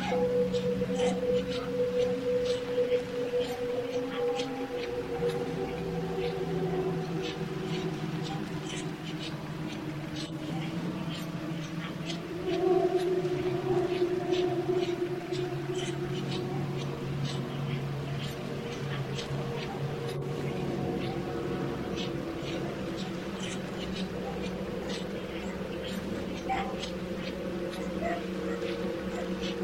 何?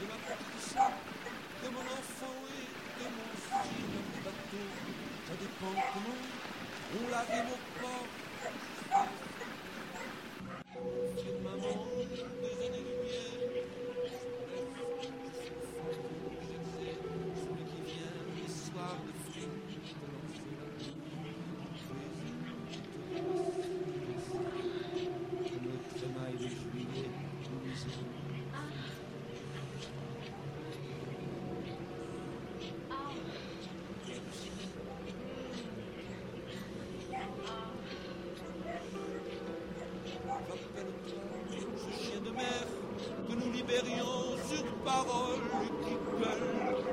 de ma petite soeur, de mon enfant et de mon fils, de mon bateau. Ça dépend comment on l'avait mon corps. verrions sur parole qui gueule.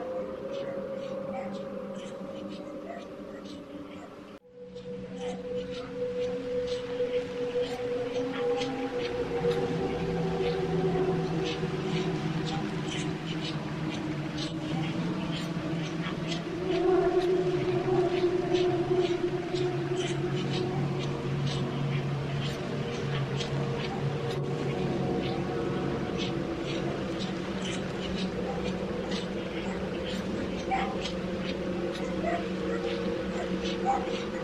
California.